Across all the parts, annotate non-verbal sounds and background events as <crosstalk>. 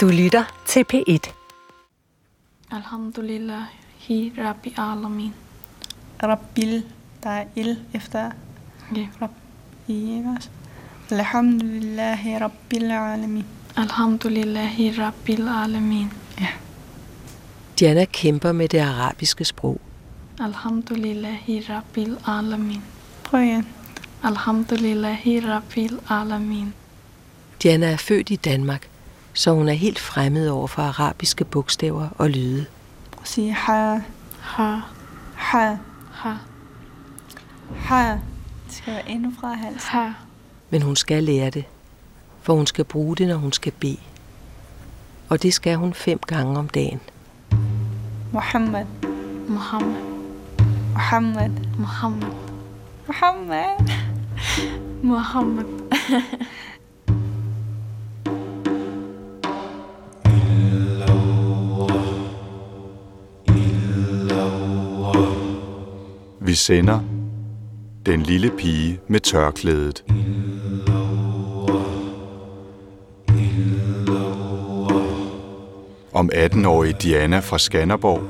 Du lytter til P1. Alhamdulillahi Rabbi Alamin. Rabbil, der er il efter Ja. Rabbi? Alhamdulillahi Rabbil Alamin. Alhamdulillahi Rabbil Alamin. Diana kæmper med det arabiske sprog. Alhamdulillahi Rabbil Alamin. Prøv igen. Alhamdulillahi Rabbil Alamin. Diana er født i Danmark, så hun er helt fremmed over for arabiske bogstaver og lyde. Sige ha, Ha, ha, ha, ha. Det skal være endnu fra halsen. ha. Men hun skal lære det, for hun skal bruge det, når hun skal bede. Og det skal hun fem gange om dagen. Muhammad, Muhammad, Muhammad, Muhammad, Muhammad. Muhammad. <laughs> Vi sender Den lille pige med tørklædet. Om 18-årige Diana fra Skanderborg,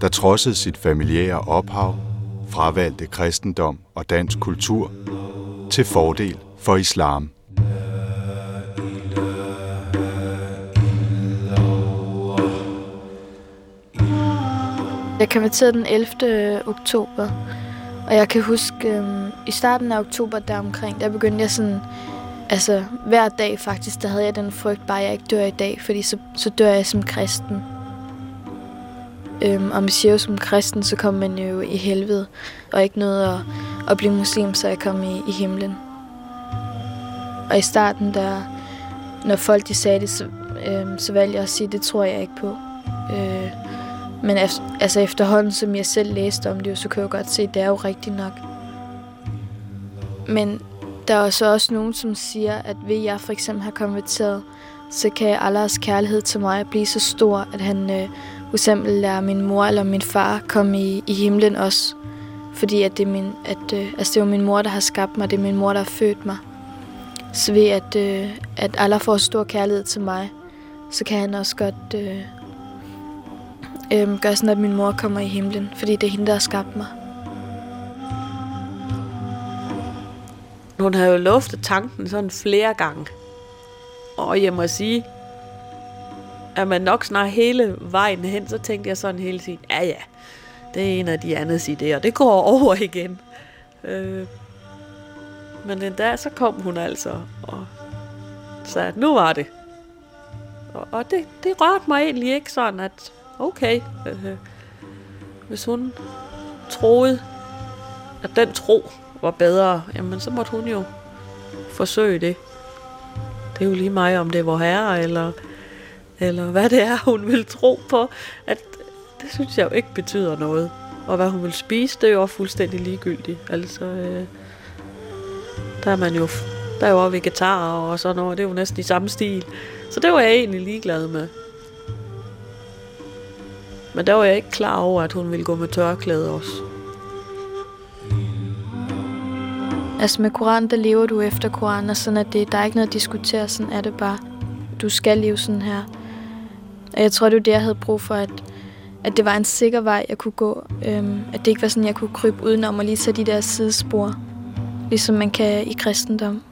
der trodsede sit familiære ophav, fravalgte kristendom og dansk kultur til fordel for islam. Jeg konverterede den 11. oktober, og jeg kan huske, øhm, i starten af oktober deromkring, der begyndte jeg sådan, altså hver dag faktisk, der havde jeg den frygt, bare jeg ikke dør i dag, fordi så, så dør jeg som kristen. Øhm, og man siger jo som kristen, så kommer man jo i helvede, og ikke noget at, at blive muslim, så jeg kom i, i himlen. Og i starten, der, når folk de sagde det, så, øhm, så valgte jeg at sige, det tror jeg ikke på. Øh, men altså efterhånden, som jeg selv læste om det, så kan jeg jo godt se, at det er jo rigtigt nok. Men der er så også nogen, som siger, at ved at jeg for eksempel har konverteret, så kan Allahs kærlighed til mig blive så stor, at han øh, for eksempel lader min mor eller min far komme i, i himlen også. Fordi at det, er min, at, øh, altså det er jo min mor, der har skabt mig, det er min mor, der har født mig. Så ved at, øh, at Allah får stor kærlighed til mig, så kan han også godt øh, øhm, gør sådan, at min mor kommer i himlen, fordi det er hende, der har skabt mig. Hun havde jo luftet tanken sådan flere gange. Og jeg må sige, at man nok snart hele vejen hen, så tænkte jeg sådan hele tiden, ja ja, det er en af de andres idéer, det går over igen. Øh, men den dag, så kom hun altså og sagde, at nu var det. Og, og det, det rørte mig egentlig ikke sådan, at okay, øh, hvis hun troede, at den tro var bedre, jamen så måtte hun jo forsøge det. Det er jo lige mig, om det er vor herre, eller, eller hvad det er, hun vil tro på. At det synes jeg jo ikke betyder noget. Og hvad hun vil spise, det er jo også fuldstændig ligegyldigt. Altså, øh, der er man jo, der er jo også vegetarer og sådan noget, det er jo næsten i samme stil. Så det var jeg egentlig ligeglad med. Men der var jeg ikke klar over, at hun ville gå med tørklæde også. Altså med Koran, der lever du efter Koran, og sådan er det. Der er ikke noget at diskutere, sådan er det bare. Du skal leve sådan her. Og jeg tror, det var det, jeg havde brug for, at, at det var en sikker vej, jeg kunne gå. Øhm, at det ikke var sådan, jeg kunne krybe udenom og lige tage de der sidespor, ligesom man kan i kristendom.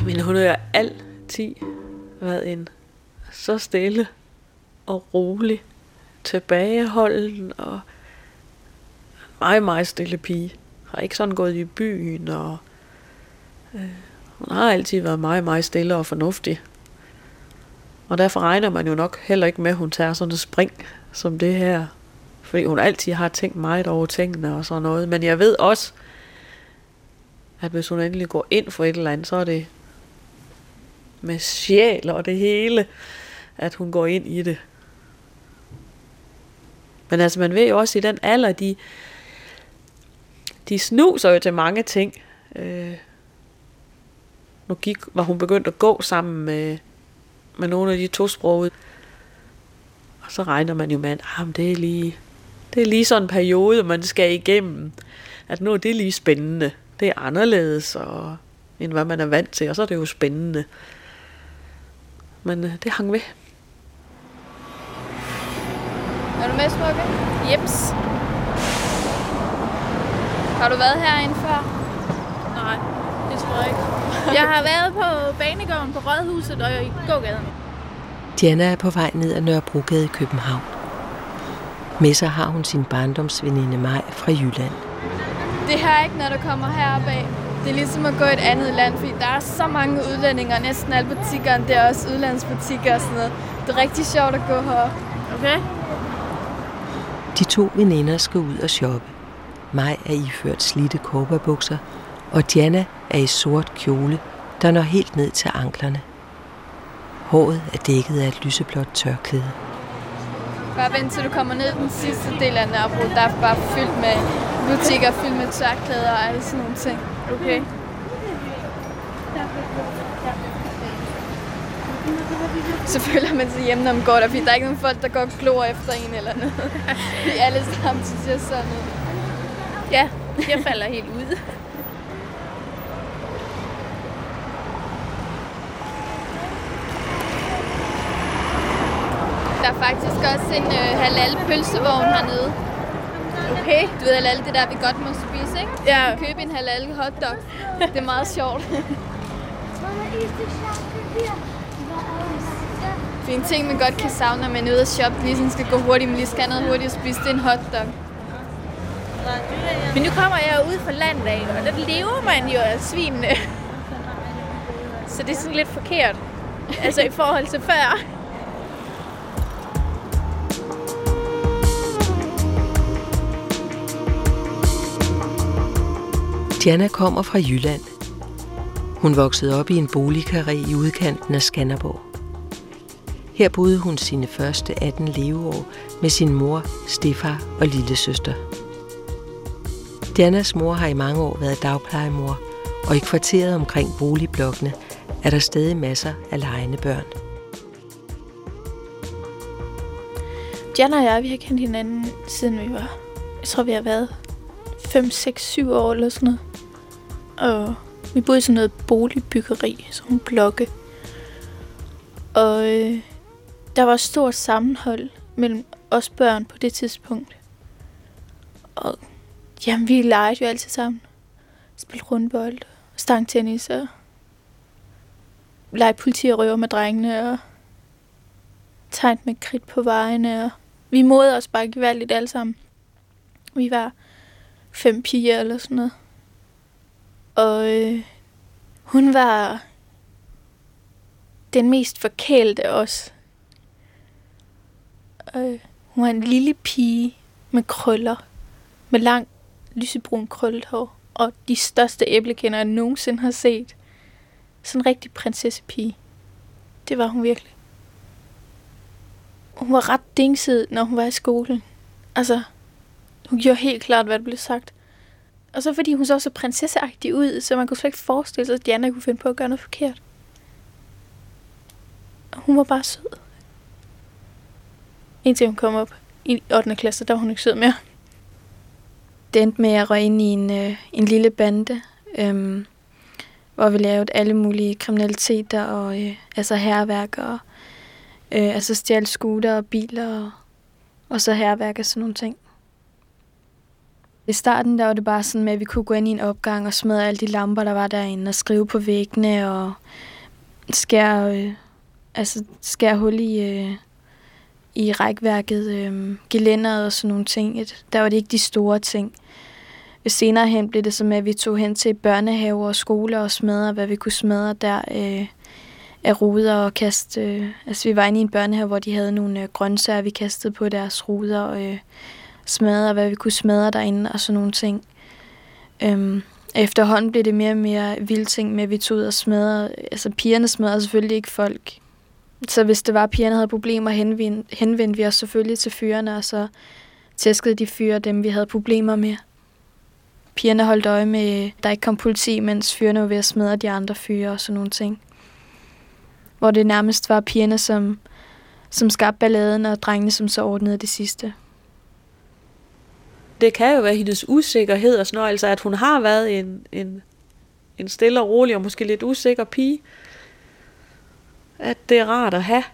Jamen, hun har altid været en så stille og rolig, tilbageholden og meget, meget stille pige. Har ikke sådan gået i byen, og øh, hun har altid været meget, meget stille og fornuftig. Og derfor regner man jo nok heller ikke med, at hun tager sådan et spring som det her. Fordi hun altid har tænkt meget over tingene og sådan noget. Men jeg ved også, at hvis hun endelig går ind for et eller andet, så er det med sjæl og det hele, at hun går ind i det. Men altså, man ved jo også i den alder, de, de snuser jo til mange ting. Øh, nu gik, var hun begyndt at gå sammen med, med nogle af de tosprogede. Og så regner man jo med, at ah, men det, er lige, det er lige sådan en periode, man skal igennem. At nu er det lige spændende. Det er anderledes, og, end hvad man er vant til, og så er det jo spændende. Men øh, det hang ved. Er du med, Smukke? Jeps. Har du været herinde før? Nej, det tror jeg ikke. <laughs> Jeg har været på Banegården på Rådhuset og i gågaden. Diana er på vej ned ad Nørrebrogade i København. Med sig har hun sin barndomsveninde Maj fra Jylland. Det her er ikke, når du kommer heroppe af. Det er ligesom at gå i et andet land, fordi der er så mange udlændinger. Næsten alle butikkerne, det er også udlandsbutikker og sådan noget. Det er rigtig sjovt at gå her. Okay? De to veninder skal ud og shoppe. Maj er iført slitte korperbukser, og Diana er i sort kjole, der når helt ned til anklerne. Håret er dækket af et lyseblåt tørklæde. Bare vent til du kommer ned den sidste del af Nørrebro. Der er bare fyldt med butikker, fyldt med tørklæder og alle sådan nogle ting. Okay. Så føler man sig hjemme, når man går der, fordi der er ikke nogen folk, der går og glor efter en eller noget. Vi alle sammen ser sådan ud. Ja, jeg falder helt ud. Der er faktisk også en øh, halal pølsevogn hernede. Okay. Du ved halal, det der, vi godt må spise, ikke? Ja. Købe en halal hotdog. Det er meget sjovt. Det en ting, man godt kan savne, når man er ude at shoppe, lige sådan skal gå hurtigt, men lige skal noget hurtigt og spise. Det er en hotdog. Men nu kommer jeg ud fra landet af, og der lever man jo af svinene. Så det er sådan lidt forkert. Altså i forhold til før. Diana kommer fra Jylland. Hun voksede op i en boligkarré i udkanten af Skanderborg. Her boede hun sine første 18 leveår med sin mor, stefar og lillesøster. Dianas mor har i mange år været dagplejemor, og i kvarteret omkring boligblokkene er der stadig masser af legende børn. Diana og jeg, vi har kendt hinanden siden vi var, jeg tror vi har været 5, 6, 7 år eller sådan noget. Og vi boede i sådan noget boligbyggeri, sådan nogle blokke. Og øh, der var stort sammenhold mellem os børn på det tidspunkt. Og jamen, vi legede jo altid sammen. Spillede rundbold, stangtennis og legede politi og røver med drengene og tegnet med kridt på vejene. Og vi modede os bare gevaldigt alle sammen. Vi var fem piger eller sådan noget. Og øh, hun var den mest forkælte af os. Øh, hun var en lille pige med krøller. Med lang lysebrun krøllet hår. Og de største æblekender, jeg nogensinde har set. Sådan en rigtig prinsessepige. Det var hun virkelig. Hun var ret dingset, når hun var i skolen. Altså, hun gjorde helt klart, hvad der blev sagt. Og så fordi hun så så prinsesseagtig ud, så man kunne slet ikke forestille sig, at Diana kunne finde på at gøre noget forkert. Hun var bare sød. Indtil hun kom op i 8. klasse, der var hun ikke sød mere. Det endte med at røge ind i en, øh, en lille bande, øh, hvor vi lavede alle mulige kriminaliteter, og øh, altså herværk, og øh, altså stjal scooter og biler, og, og så herværk og sådan nogle ting. I starten der var det bare sådan med, at vi kunne gå ind i en opgang og smadre alle de lamper, der var derinde, og skrive på væggene, og skære, øh, altså skære hul i, øh, i rækværket, øh, gelænderet og sådan nogle ting. Et, der var det ikke de store ting. Senere hen blev det så med, at vi tog hen til børnehaver og skoler og smadrede, hvad vi kunne smadre der øh, af ruder og kaste. Øh, altså vi var inde i en børnehave, hvor de havde nogle øh, grøntsager, vi kastede på deres ruder og øh, smadrede, hvad vi kunne smadre derinde og sådan nogle ting. Øhm, efterhånden blev det mere og mere vilde ting med, at vi tog ud og smadrede. Altså pigerne smadrede selvfølgelig ikke folk. Så hvis det var, at pigerne havde problemer, henvendte, henvendte vi os selvfølgelig til fyrene, og så tæskede de fyre dem, vi havde problemer med. Pigerne holdt øje med, der ikke kom politi, mens fyrene var ved at smadre de andre fyre og sådan nogle ting. Hvor det nærmest var pigerne, som, som skabte balladen, og drengene, som så ordnede det sidste. Det kan jo være hendes usikkerhed og sådan noget, altså at hun har været en, en, en stille og rolig og måske lidt usikker pige at det er rart at have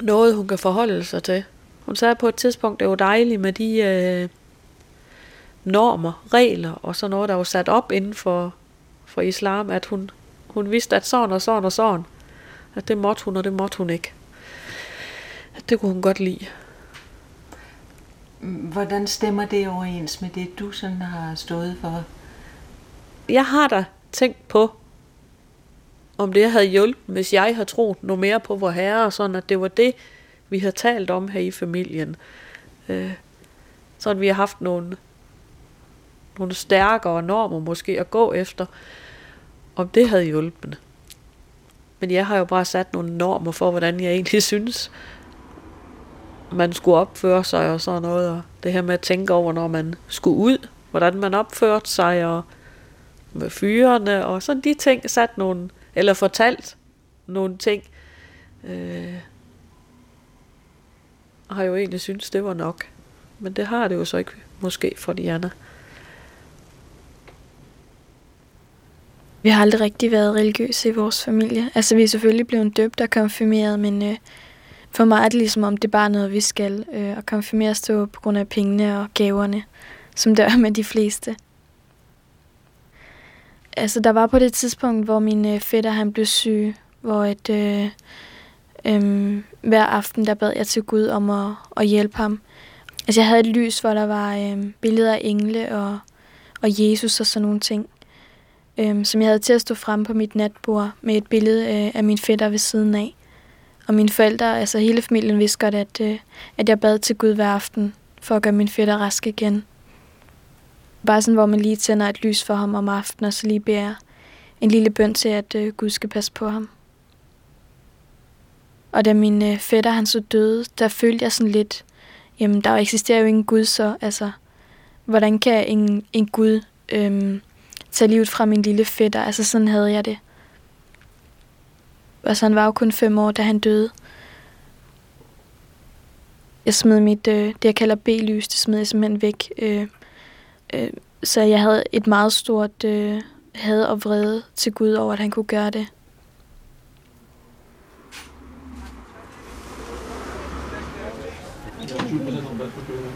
noget, hun kan forholde sig til. Hun sagde på et tidspunkt, det var dejligt med de øh, normer, regler og sådan noget, der var sat op inden for, for islam, at hun, hun vidste, at sådan og sådan og sådan, at det måtte hun, og det måtte hun ikke. At det kunne hun godt lide. Hvordan stemmer det overens med det, du sådan har stået for? Jeg har da tænkt på, om det havde hjulpet, hvis jeg havde troet noget mere på vor herre, og sådan at det var det, vi har talt om her i familien. Øh, sådan vi har haft nogle, nogle stærkere normer måske at gå efter, om det havde hjulpet. Men jeg har jo bare sat nogle normer for, hvordan jeg egentlig synes, man skulle opføre sig og sådan noget. Og det her med at tænke over, når man skulle ud, hvordan man opførte sig, og med fyrene, og sådan de ting, sat nogle, eller fortalt nogle ting, øh, har jo egentlig synes det var nok. Men det har det jo så ikke måske for Diana. Vi har aldrig rigtig været religiøse i vores familie. Altså, vi er selvfølgelig blevet døbt og konfirmeret, men øh, for mig er det ligesom om, det er bare noget, vi skal. Øh, og konfirmeres det på grund af pengene og gaverne, som det er med de fleste. Altså, der var på det tidspunkt, hvor min øh, fætter han blev syg, hvor et, øh, øh, hver aften, der bad jeg til Gud om at, at hjælpe ham. Altså, jeg havde et lys, hvor der var øh, billeder af engle og, og Jesus og sådan nogle ting, øh, som jeg havde til at stå frem på mit natbord med et billede øh, af min fætter ved siden af. Og mine forældre, altså hele familien, vidste godt, at, øh, at jeg bad til Gud hver aften for at gøre min fætter rask igen. Bare sådan, hvor man lige tænder et lys for ham om aftenen, og så lige beder en lille bøn til, at øh, Gud skal passe på ham. Og da min øh, fætter han så døde, der følte jeg sådan lidt, jamen der eksisterer jo ingen Gud så, altså hvordan kan en, en Gud øhm, tage livet fra min lille fætter? Altså sådan havde jeg det. Altså han var jo kun fem år, da han døde. Jeg smed mit, øh, det jeg kalder B-lys, det smed jeg simpelthen væk. Øh, øh, så jeg havde et meget stort øh, had og vrede til Gud over, at han kunne gøre det.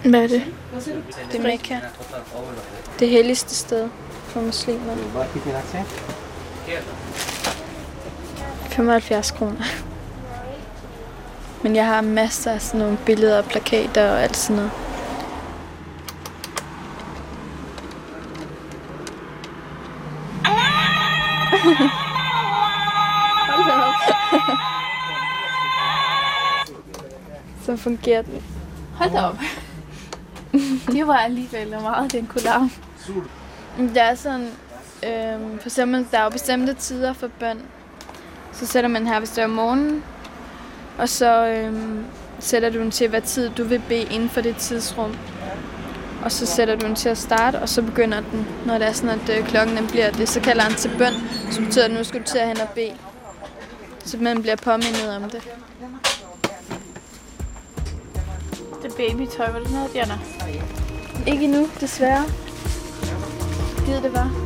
Hvad er det? Det er Mekka. Det helligste sted for muslimer. 75 kroner. Men jeg har masser af sådan nogle billeder og plakater og alt sådan noget. Hold da op. Så fungerer den. Hold da op. det var alligevel meget, den kunne larme. Der er sådan, øhm, for eksempel, der er jo bestemte tider for bøn. Så sætter man her, hvis det er om morgenen, og så øhm, sætter du den til, hvad tid du vil bede inden for det tidsrum. Og så sætter du den til at starte, og så begynder den, når det er sådan, at øh, klokken den bliver det, så kalder han til bøn, så betyder det, at nu skal du til at hen og bede. Så man bliver påmindet om det. Det babytøj, var det noget, Diana? Ikke endnu, desværre. Gid det var. <laughs>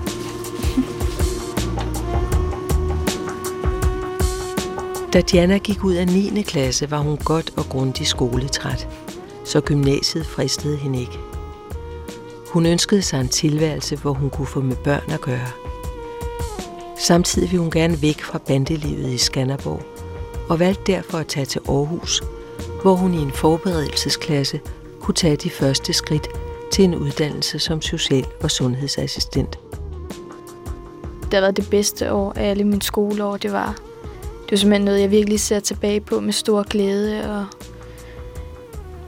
Da Diana gik ud af 9. klasse, var hun godt og grundigt skoletræt, så gymnasiet fristede hende ikke. Hun ønskede sig en tilværelse, hvor hun kunne få med børn at gøre. Samtidig ville hun gerne væk fra bandelivet i Skanderborg, og valgte derfor at tage til Aarhus, hvor hun i en forberedelsesklasse kunne tage de første skridt til en uddannelse som social- og sundhedsassistent. Det har været det bedste år af alle mine skoleår. Det var, det var simpelthen noget, jeg virkelig ser tilbage på med stor glæde. Og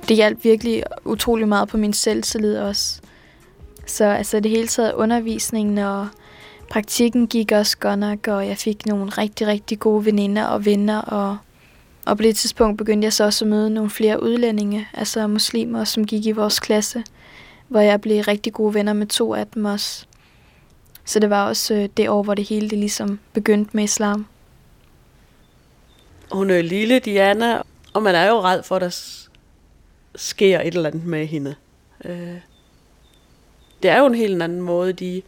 det hjalp virkelig utrolig meget på min selvtillid også. Så altså det hele taget undervisningen og praktikken gik også godt nok, og jeg fik nogle rigtig, rigtig gode veninder og venner, og, og på det tidspunkt begyndte jeg så også at møde nogle flere udlændinge, altså muslimer, som gik i vores klasse, hvor jeg blev rigtig gode venner med to af dem også. Så det var også øh, det år, hvor det hele det ligesom begyndte med islam. Hun er lille, Diana, og man er jo red for, at der sker et eller andet med hende. Øh, det er jo en helt anden måde, de,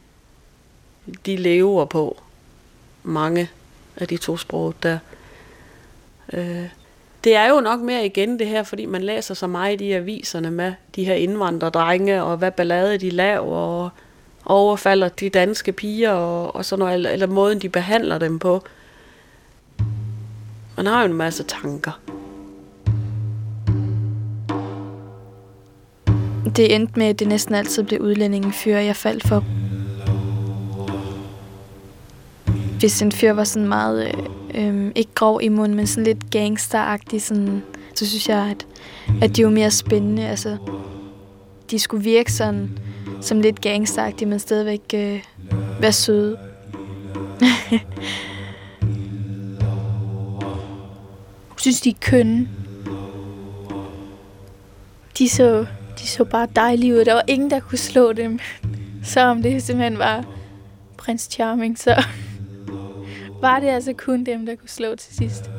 de lever på. Mange af de to sprog, der Øh, det er jo nok mere igen det her, fordi man læser så meget i aviserne med de her indvandrerdrenge, og hvad ballade de laver, og overfalder de danske piger, og, og sådan noget, eller, eller måden de behandler dem på. Man har jo en masse tanker. Det endte med, at det næsten altid blev udlændingen fyr, jeg faldt for. Hvis en fyr var sådan meget, øh, øh, ikke grov i munden, men sådan lidt gangsteragtig, sådan, så synes jeg, at, at de var mere spændende. Altså, de skulle virke sådan, som lidt gangsteragtige, men stadigvæk øh, være søde. <laughs> synes, de er kønne. De så, de så bare dejlige ud. Der var ingen, der kunne slå dem. Så om det simpelthen var prins Charming, så <laughs> var det altså kun dem, der kunne slå til sidst.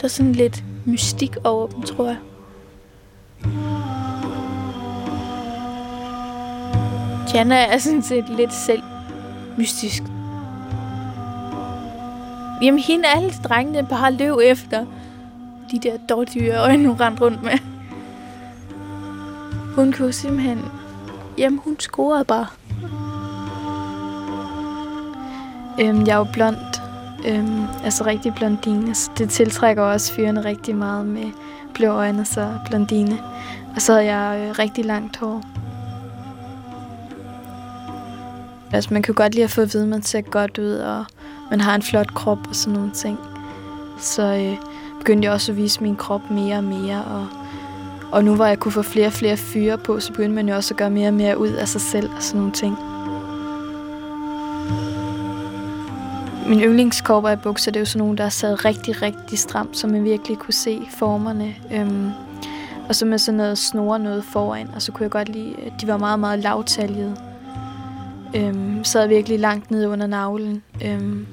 Der er sådan lidt mystik over dem, tror jeg. Jana er sådan set lidt selv mystisk. Jamen, hende alle drengene bare løb efter de der dårdyre øjne, hun rendte rundt med. Hun kunne simpelthen... Jamen, hun scorede bare. Øhm, jeg er jo blond. Øhm, altså rigtig blondine. Så det tiltrækker også fyrene rigtig meget med blå øjne, og så blondine. Og så havde jeg øh, rigtig langt hår. Altså, man kan godt lide at få at vide, at man ser godt ud, og man har en flot krop og sådan nogle ting. Så øh, begyndte jeg også at vise min krop mere og mere, og, og nu hvor jeg kunne få flere og flere fyre på, så begyndte man jo også at gøre mere og mere ud af sig selv og sådan nogle ting. Min yndlingskorber i bukser, det er jo sådan nogle, der sad rigtig, rigtig stramt, så man virkelig kunne se formerne. Øhm, og så med sådan noget snore noget foran, og så kunne jeg godt lide, at de var meget, meget lavtaljede. Øhm, sad virkelig langt nede under navlen. Øhm,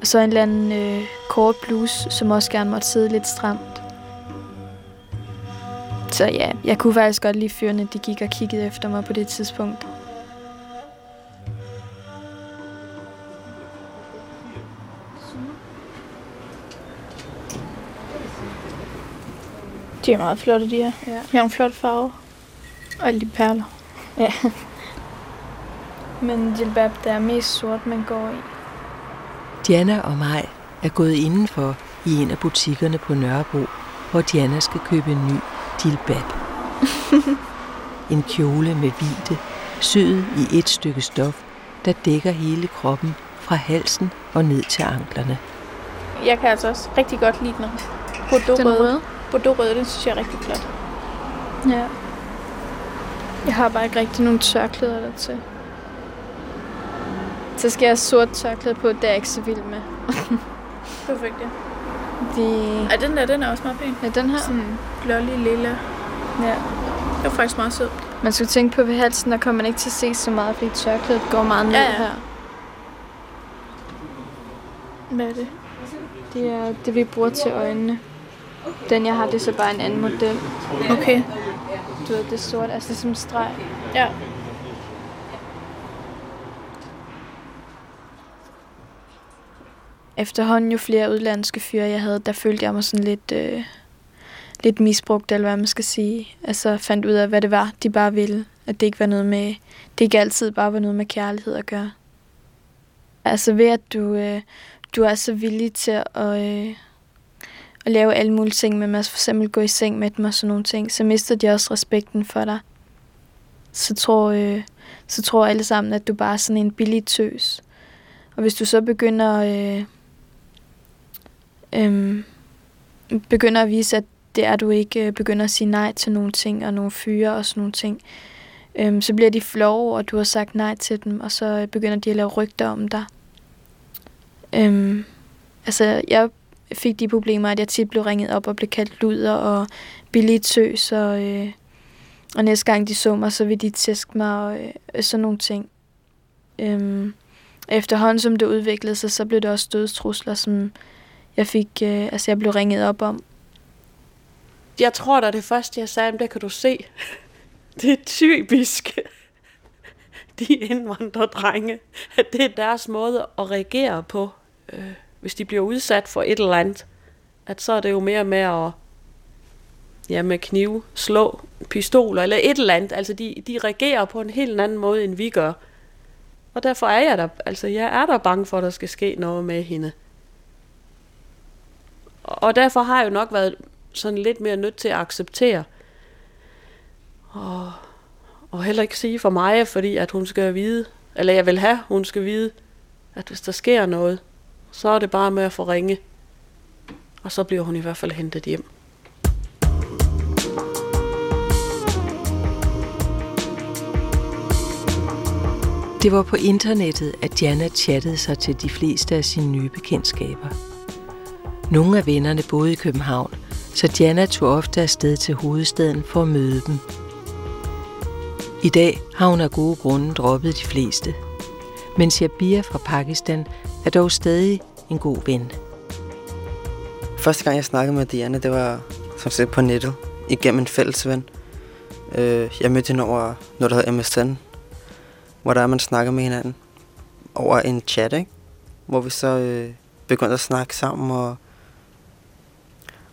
og så en eller anden øh, kort bluse, som også gerne måtte sidde lidt stramt. Så ja, jeg kunne faktisk godt lide fyrene, de gik og kiggede efter mig på det tidspunkt. De er meget flotte, de her. Ja. De har en flot farve. Og alle de perler. Ja. Men jilbab, det er mest sort, man går i. Diana og mig er gået indenfor i en af butikkerne på Nørrebro, hvor Diana skal købe en ny jilbab. en kjole med hvide, syet i et stykke stof, der dækker hele kroppen fra halsen og ned til anklerne. Jeg kan altså også rigtig godt lide den bordeaux-røde. Bordeaux-røde, den synes jeg er rigtig flot. Ja. Jeg har bare ikke rigtig nogen tørklæder der til. Så skal jeg have sort tørklæde på, det er jeg ikke så vild med. Perfekt, ja. De... Ja, den der, den er også meget pæn. Ja, den her. Sådan blålig lilla. Ja. Det var faktisk meget sød. Man skulle tænke på ved halsen, der kommer man ikke til at se så meget, fordi tørklædet går meget ned ja, ja. her. Hvad er det? Det er det, vi bruger til øjnene. Den, jeg har, det er så bare en anden model. Okay. Du ved, det er sort, altså det er som streg. Ja. Efterhånden jo flere udlandske fyre jeg havde, der følte jeg mig sådan lidt, øh, lidt misbrugt, eller hvad man skal sige. Altså fandt ud af, hvad det var, de bare ville. At det ikke var noget med, det ikke altid bare var noget med kærlighed at gøre. Altså ved at du, øh, du er så villig til at, øh, at lave alle mulige ting med mig, for eksempel gå i seng med dem og sådan nogle ting, så mister de også respekten for dig. Så tror, øh, så tror alle sammen, at du bare er sådan en billig tøs. Og hvis du så begynder øh, øhm, begynder at vise, at det er, du ikke øh, begynder at sige nej til nogle ting og nogle fyre og sådan nogle ting, øhm, så bliver de flove, og du har sagt nej til dem, og så øh, begynder de at lave rygter om dig. Øhm, altså, jeg fik de problemer, at jeg tit blev ringet op og blev kaldt luder og billig tøs, og, øh, og næste gang de så mig, så ville de tæske mig og øh, sådan nogle ting. Øhm, efterhånden som det udviklede sig, så blev det også dødstrusler, som jeg fik, øh, altså jeg blev ringet op om. Jeg tror da det første, jeg sagde, det kan du se. <laughs> Det er typisk <laughs> de indvandrerdrenge, at det er deres måde at reagere på. Øh, hvis de bliver udsat for et eller andet, at så er det jo mere med at ja, med knive, slå, pistoler eller et eller andet. Altså de, de reagerer på en helt anden måde, end vi gør. Og derfor er jeg der, altså jeg er der bange for, at der skal ske noget med hende. Og derfor har jeg jo nok været sådan lidt mere nødt til at acceptere. Og, og heller ikke sige for mig, fordi at hun skal vide, eller jeg vil have, hun skal vide, at hvis der sker noget, så er det bare med at få ringe. Og så bliver hun i hvert fald hentet hjem. Det var på internettet, at Jana chattede sig til de fleste af sine nye bekendtskaber. Nogle af vennerne boede i København, så Diana tog ofte afsted til hovedstaden for at møde dem. I dag har hun af gode grunde droppet de fleste. Men Shabia fra Pakistan er dog stadig en god ven. Første gang jeg snakkede med Diana, det var som set på nettet, igennem en fælles ven. Øh, jeg mødte hende over noget, der hedder MSN, hvor der er, man snakker med hinanden over en chat, ikke? hvor vi så øh, begyndte at snakke sammen, og,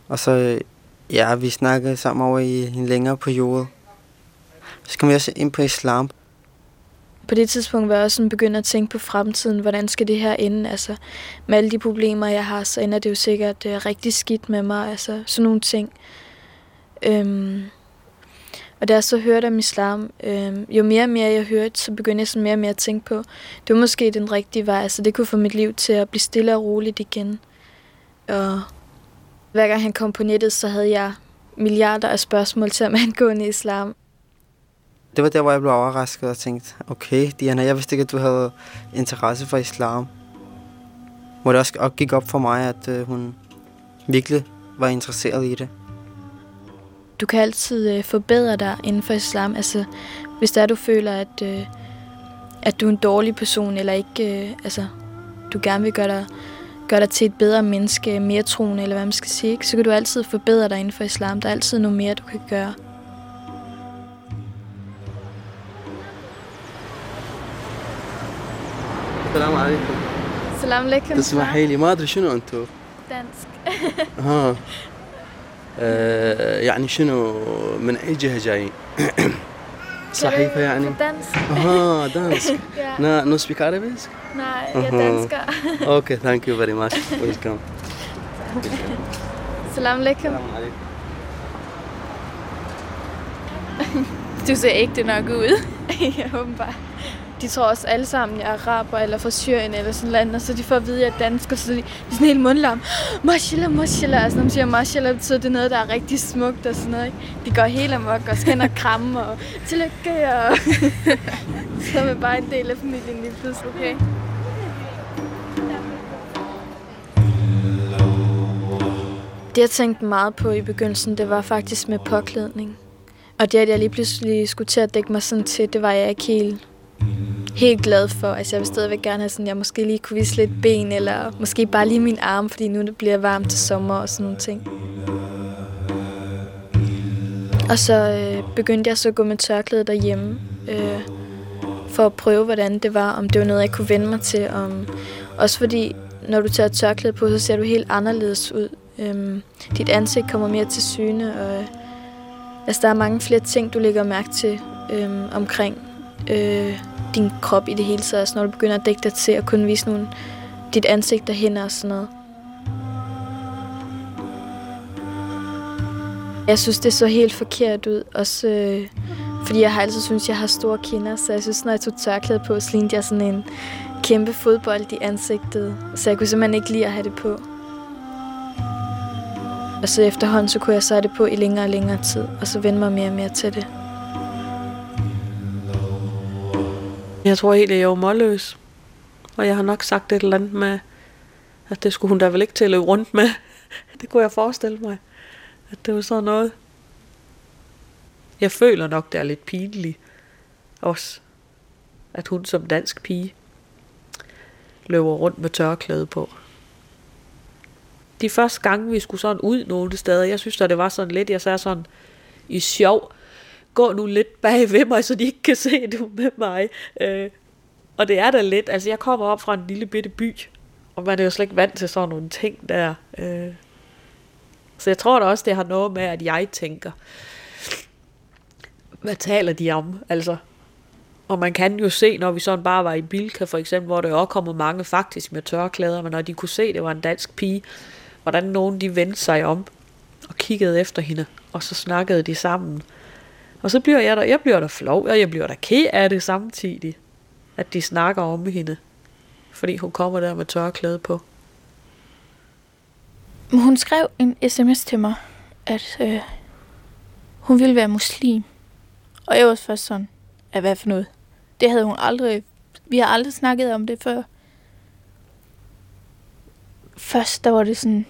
og så, ja, vi snakkede sammen over i en længere periode. Så kom vi også ind på islam. På det tidspunkt var jeg også sådan begyndt at tænke på fremtiden. Hvordan skal det her ende? Altså, med alle de problemer, jeg har, så ender det jo sikkert uh, rigtig skidt med mig. Altså, sådan nogle ting. Øhm, og da jeg så hørte om islam, øh, jo mere og mere jeg hørte, så begyndte jeg sådan mere og mere at tænke på, det var måske den rigtige vej. Altså det kunne få mit liv til at blive stille og roligt igen. Og hver gang han kom på nettet, så havde jeg milliarder af spørgsmål til ham <laughs> angående islam. Det var der, hvor jeg blev overrasket og tænkte, okay, Diana, jeg vidste ikke, at du havde interesse for islam. Hvor det også gik op for mig, at øh, hun virkelig var interesseret i det du kan altid øh, forbedre dig inden for islam. Altså, hvis der du føler, at, øh, at du er en dårlig person, eller ikke, øh, altså, du gerne vil gøre dig, gøre dig til et bedre menneske, mere troende, eller hvad man skal sige, ikke? så kan du altid forbedre dig inden for islam. Der er altid noget mere, du kan gøre. السلام عليكم السلام عليكم تسمحي لي ما ادري شنو انتم دانسك ها آه يعني شنو من اي جهه جايين صحيفه يعني دانسك ها دانسك نا نو سبيك عربيز Nej, jeg er dansker. okay, thank you very much. Welcome. Salam alaikum. Salam alaikum. Du ser ægte nok ud. ja, åbenbart. De tror også alle sammen, jeg er araber eller fra Syrien eller sådan noget, og så de får at vide, at jeg er dansker, så de, de er sådan helt mundlam. Mashallah, mashallah. Altså, når man siger mashallah, betyder det noget, der er rigtig smukt og sådan noget. Ikke? De går helt amok og skal og kramme og tillykke og <laughs> så er man bare en del af familien lige pludselig. Okay. Det jeg tænkte meget på i begyndelsen, det var faktisk med påklædning. Og det, at jeg lige pludselig skulle til at dække mig sådan til, det var jeg ikke helt helt glad for. Altså jeg vil stadigvæk gerne have sådan, jeg måske lige kunne vise lidt ben, eller måske bare lige min arm, fordi nu det bliver varmt til sommer og sådan nogle ting. Og så øh, begyndte jeg så at gå med tørklæde derhjemme, øh, for at prøve, hvordan det var, om det var noget, jeg kunne vende mig til. Om, også fordi, når du tager tørklæde på, så ser du helt anderledes ud. Øh, dit ansigt kommer mere til syne, og øh, altså, der er mange flere ting, du lægger mærke til øh, omkring øh, din krop i det hele taget. Altså, når du begynder at dække dig til at kunne vise nogle, dit ansigt derhen og sådan noget. Jeg synes, det så helt forkert ud. Også øh, fordi jeg har altid synes, jeg har store kinder. Så jeg synes, når jeg tog tørklæde på, så lignede jeg sådan en kæmpe fodbold i ansigtet. Så jeg kunne simpelthen ikke lide at have det på. Og så efterhånden, så kunne jeg så have det på i længere og længere tid. Og så vende mig mere og mere til det. Jeg tror helt, at jeg er målløs. Og jeg har nok sagt et eller andet med, at det skulle hun da vel ikke til at løbe rundt med. <laughs> Det kunne jeg forestille mig. At det var sådan noget. Jeg føler nok, det er lidt pinligt. Også. At hun som dansk pige løber rundt med tørklæde på. De første gange, vi skulle sådan ud nogle steder, jeg synes, da, det var sådan lidt, jeg sagde sådan i sjov, gå nu lidt bag ved mig, så de ikke kan se du med mig. Øh, og det er da lidt, altså jeg kommer op fra en lille bitte by, Og man er jo slet ikke vant til sådan nogle ting der. Øh. Så jeg tror da også, det har noget med, at jeg tænker, hvad taler de om? Altså, og man kan jo se, når vi sådan bare var i Bilka for eksempel, hvor der jo også kommer mange faktisk med tørklæder, men når de kunne se, at det var en dansk pige, hvordan nogen de vendte sig om og kiggede efter hende, og så snakkede de sammen. Og så bliver jeg der, jeg bliver der flov, og jeg bliver der ked af det samtidig, at de snakker om hende, fordi hun kommer der med tørklæde på. Hun skrev en sms til mig, at øh, hun ville være muslim. Og jeg var først sådan, at hvad for noget? Det havde hun aldrig, vi har aldrig snakket om det før. Først der var det sådan,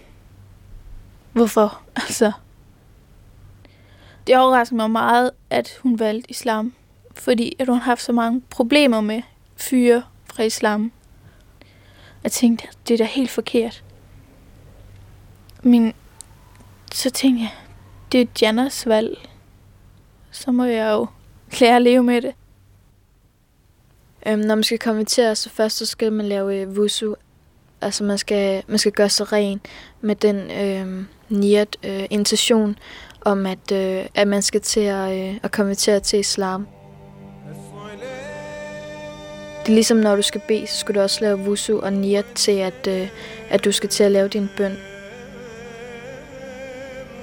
hvorfor? <laughs> Altså, det overraskede mig meget, at hun valgte islam. Fordi at hun har haft så mange problemer med fyre fra islam. Jeg tænkte, det er da helt forkert. Men så tænkte jeg, det er Jannas valg. Så må jeg jo lære at leve med det. Øhm, når man skal konvertere, så først så skal man lave øh, wusu. Altså man skal, man skal gøre sig ren med den øh, niat, øh, intention om, at, øh, at man skal til at, øh, at konvertere til islam. Det er ligesom når du skal bede, så skal du også lave wusu og niyat til, at, øh, at du skal til at lave din bøn.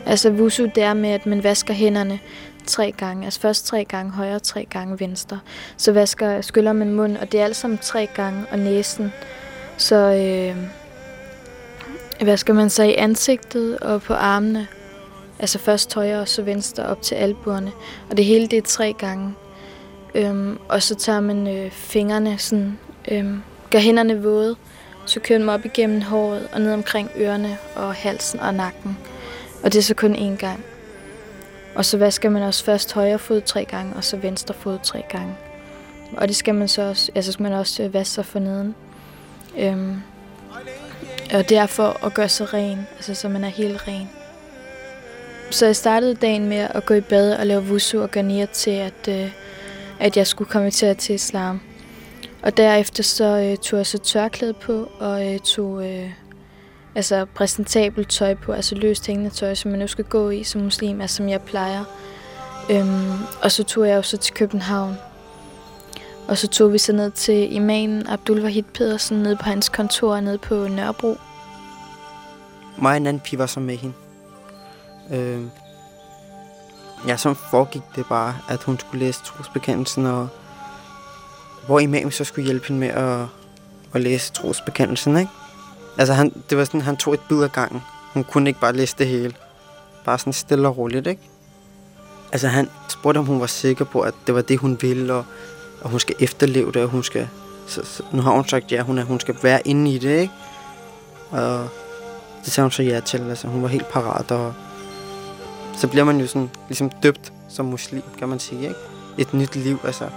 Altså wusu, det er med, at man vasker hænderne tre gange. Altså først tre gange højre, tre gange venstre. Så vasker, skyller man mund, og det er alt sammen tre gange, og næsen. Så øh, vasker man sig i ansigtet og på armene. Altså først højre og så venstre op til albuerne. Og det hele det er tre gange. Øhm, og så tager man øh, fingrene sådan, øhm, gør hænderne våde, så kører man op igennem håret og ned omkring ørerne og halsen og nakken. Og det er så kun én gang. Og så vasker man også først højre fod tre gange, og så venstre fod tre gange. Og det skal man så også, altså skal man også øh, vaske sig for neden. Øhm, og det er for at gøre sig ren, altså så man er helt ren. Så jeg startede dagen med at gå i bad og lave wusu og garnier til, at, øh, at jeg skulle komme til islam. Og derefter så øh, tog jeg så tørklæde på og øh, tog øh, altså præsentabelt tøj på, altså løst hængende tøj, som man nu skal gå i som muslim, altså som jeg plejer. Øhm, og så tog jeg jo så til København. Og så tog vi så ned til imamen Abdul Wahid Pedersen, nede på hans kontor nede på Nørrebro. Mig og en anden pige var så med hende. Øh, ja, så foregik det bare, at hun skulle læse trosbekendelsen, og hvor imamen så skulle hjælpe hende med at, at læse trosbekendelsen, ikke? Altså, han, det var sådan, han tog et bid ad gangen. Hun kunne ikke bare læse det hele. Bare sådan stille og roligt, ikke? Altså, han spurgte, om hun var sikker på, at det var det, hun ville, og, og hun skal efterleve det, og hun skal... Så, så, nu har hun sagt ja, hun, er, hun skal være inde i det, ikke? Og det sagde hun så ja til. Altså, hun var helt parat, og så bliver man jo sådan ligesom døbt som muslim, kan man sige, ikke? Et nyt liv, altså.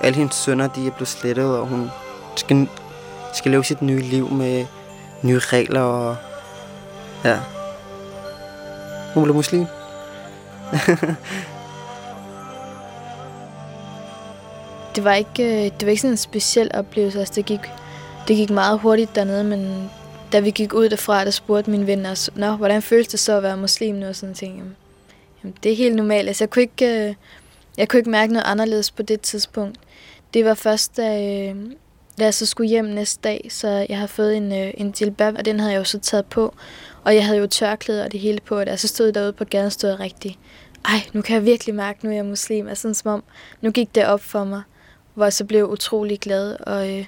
Alle hendes sønner, de er blevet slettet, og hun skal, skal leve sit nye liv med nye regler og... Ja. Hun blev muslim. <laughs> det var ikke, øh, det var ikke sådan en speciel oplevelse. Altså, det, gik, det gik meget hurtigt dernede, men da vi gik ud derfra, der spurgte min ven også, Nå, hvordan føles det så at være muslim nu? Og sådan ting. Jamen, det er helt normalt. Altså, jeg kunne ikke, øh, jeg kunne ikke mærke noget anderledes på det tidspunkt. Det var først, da, øh, da jeg så skulle hjem næste dag, så jeg havde fået en, øh, en jilbab, og den havde jeg jo så taget på. Og jeg havde jo tørklæder og det hele på, og da så stod derude på gaden, stod jeg rigtig, ej, nu kan jeg virkelig mærke, nu er jeg muslim. Altså sådan som om, nu gik det op for mig, hvor jeg så blev utrolig glad. Og øh,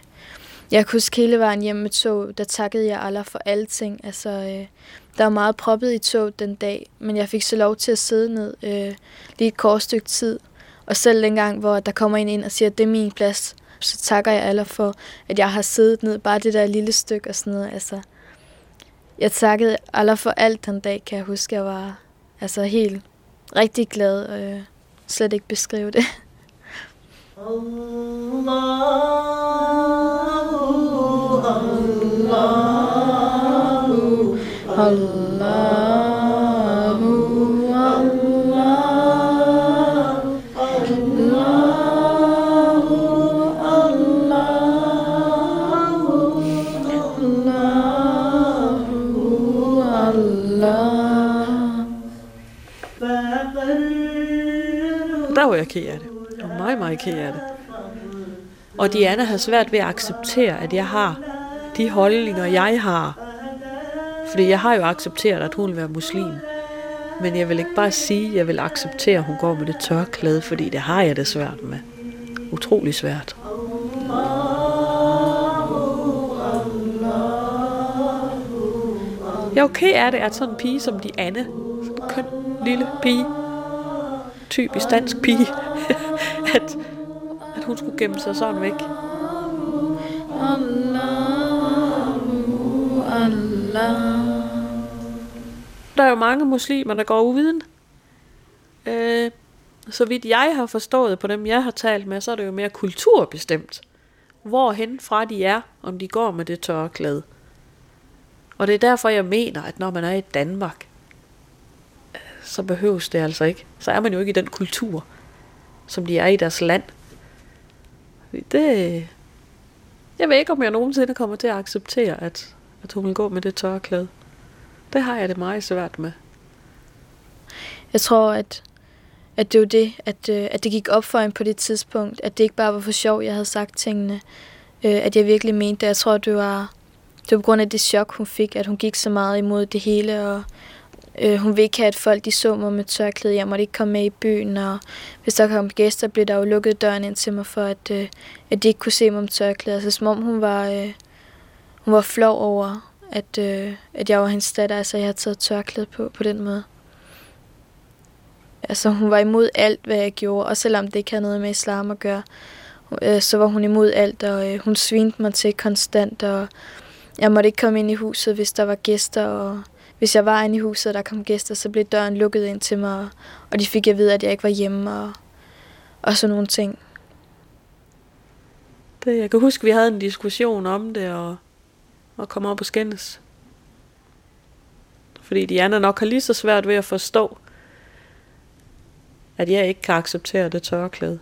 jeg kunne huske hele vejen hjem med tog, der takkede jeg Allah for alting. Altså, øh, der var meget proppet i tog den dag, men jeg fik så lov til at sidde ned øh, lige et kort stykke tid. Og selv dengang, hvor der kommer en ind og siger, at det er min plads, så takker jeg Allah for, at jeg har siddet ned bare det der lille stykke og sådan noget. Altså, jeg takkede Allah for alt den dag, kan jeg huske. Jeg var altså helt rigtig glad og øh, slet ikke beskrive det. <laughs> دعوة أكيد يعني Allah var af det. Og Diana har svært ved at acceptere, at jeg har de holdninger, jeg har. Fordi jeg har jo accepteret, at hun vil være muslim. Men jeg vil ikke bare sige, at jeg vil acceptere, at hun går med det tørklæde, fordi det har jeg det svært med. Utrolig svært. Jeg okay er det, at sådan en pige som de andre, sådan en køn lille pige, typisk dansk pige, at, at hun skulle gemme sig sådan væk. Der er jo mange muslimer, der går uviden. Øh, så vidt jeg har forstået på dem, jeg har talt med, så er det jo mere kulturbestemt. Hvorhen fra de er, om de går med det tørklæde. Og det er derfor, jeg mener, at når man er i Danmark, så behøves det altså ikke. Så er man jo ikke i den kultur, som de er i deres land. Det, jeg ved ikke, om jeg nogensinde kommer til at acceptere, at, at hun vil gå med det tørklæde. Det har jeg det meget svært med. Jeg tror, at, at det var det, at, øh, at det gik op for hende på det tidspunkt. At det ikke bare var for sjov, jeg havde sagt tingene. Øh, at jeg virkelig mente det. Jeg tror, det var, det var på grund af det chok, hun fik, at hun gik så meget imod det hele. Og øh, hun ville ikke have, at folk de så mig med tørklæde. Jeg måtte ikke komme med i byen. Og hvis der kom gæster, blev der jo lukket døren ind til mig, for at, øh, at de ikke kunne se mig med tørklæde. Altså som om hun var, øh, hun var flov over, at, øh, at jeg var hendes datter, altså jeg havde taget tørklæde på på den måde. Altså hun var imod alt, hvad jeg gjorde, og selvom det ikke havde noget med islam at gøre, øh, så var hun imod alt, og øh, hun svinte mig til konstant, og jeg måtte ikke komme ind i huset, hvis der var gæster, og hvis jeg var inde i huset, og der kom gæster, så blev døren lukket ind til mig, og de fik at vide, at jeg ikke var hjemme, og, og sådan nogle ting. Det, jeg kan huske, vi havde en diskussion om det, og, og kom op og skændes. Fordi de andre nok har lige så svært ved at forstå, at jeg ikke kan acceptere det tørklæde.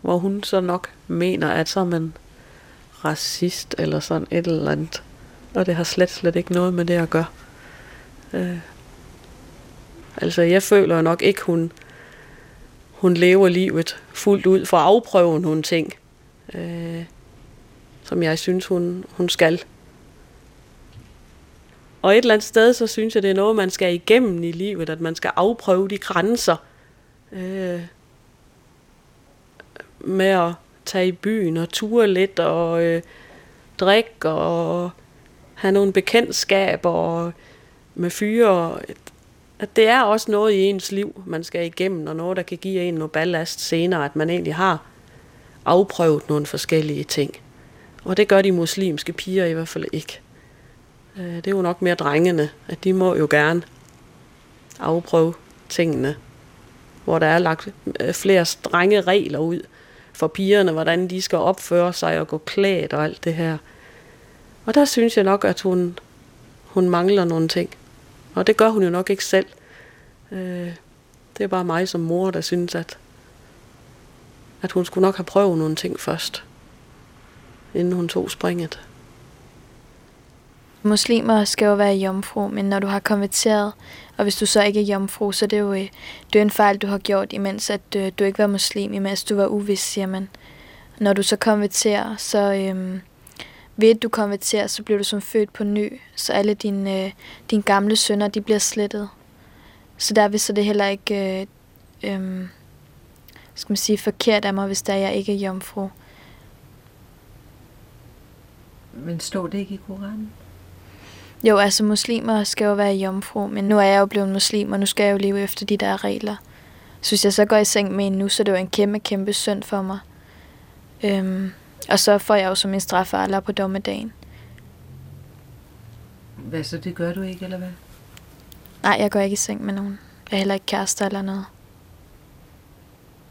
Hvor hun så nok mener, at så er man racist eller sådan et eller andet. Og det har slet, slet ikke noget med det at gøre. Øh. Altså, jeg føler nok ikke, hun, hun lever livet fuldt ud for at afprøve nogle ting, øh, som jeg synes, hun, hun skal. Og et eller andet sted, så synes jeg, det er noget, man skal igennem i livet, at man skal afprøve de grænser øh, med at tage i byen og ture lidt og øh, drikke og have nogle bekendtskaber og med fyre. At det er også noget i ens liv, man skal igennem, og noget, der kan give en noget ballast senere, at man egentlig har afprøvet nogle forskellige ting. Og det gør de muslimske piger i hvert fald ikke. Øh, det er jo nok mere drengene, at de må jo gerne afprøve tingene, hvor der er lagt øh, flere strenge regler ud for pigerne, hvordan de skal opføre sig og gå klædt og alt det her. Og der synes jeg nok, at hun, hun mangler nogle ting. Og det gør hun jo nok ikke selv. Øh, det er bare mig som mor, der synes, at, at hun skulle nok have prøvet nogle ting først, inden hun tog springet. Muslimer skal jo være jomfru, men når du har konverteret, og hvis du så ikke er jomfru, så øh, det er jo det er en fejl, du har gjort, imens at øh, du ikke var muslim, imens du var uvis, siger man. Når du så konverterer, så øhm, ved at du konverterer, så bliver du som født på ny, så alle dine, øh, dine gamle sønner, de bliver slettet. Så der så det heller ikke, øh, øh, skal man sige, forkert af mig, hvis der jeg ikke er jomfru. Men står det ikke i Koranen? Jo, altså muslimer skal jo være jomfru, men nu er jeg jo blevet muslim, og nu skal jeg jo leve efter de der regler. Så hvis jeg så går i seng med en nu, så er det jo en kæmpe, kæmpe synd for mig. Øhm, og så får jeg jo som en straf Allah på dommedagen. Hvad så, det gør du ikke, eller hvad? Nej, jeg går ikke i seng med nogen. Jeg er heller ikke kæreste eller noget.